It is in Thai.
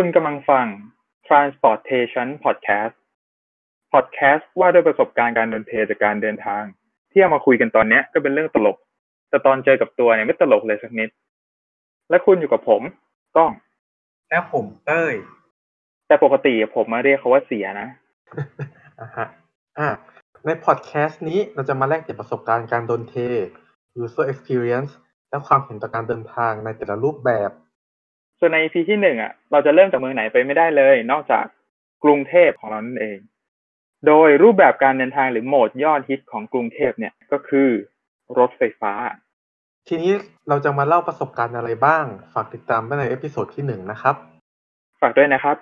คุณกำลังฟัง Transportation Podcast Podcast ว่าด้วยประสบการณ์การเดินเทจากการเดินทาง ที่เอามาคุยกันตอนเนี้ยก็เป็นเรื่องตลก แต่ตอนเจอกับตัวเนี่ยไม่ตลกเลยสักนิด และคุณอยู่กับผมก้อง และผมเต้ย แต่ปกติผมมาเรียกเขาว่าเสียนะอะฮะอะในพอดแคสต์นี้เราจะมาแลกเปลี่ยนประสบการณ์การเดินเท user experience และความเห็นต่อการเดินทางในแต่ละรูปแบบ ส่วนใน EP ที่หนึ่งอะเราจะเริ่มจากเมืองไหนไปไม่ได้เลย นอกจากกรุงเทพของเรานั่นเอง โดยรูปแบบการเดินทางหรือโหมดยอดฮิตของกรุงเทพเนี่ยก็คือรถไฟฟ้า ทีนี้เราจะมาเล่าประสบการณ์อะไรบ้าง ฝากติดตามไว้ใน episode ที่หนึ่งนะครับ ฝากด้วยนะครับ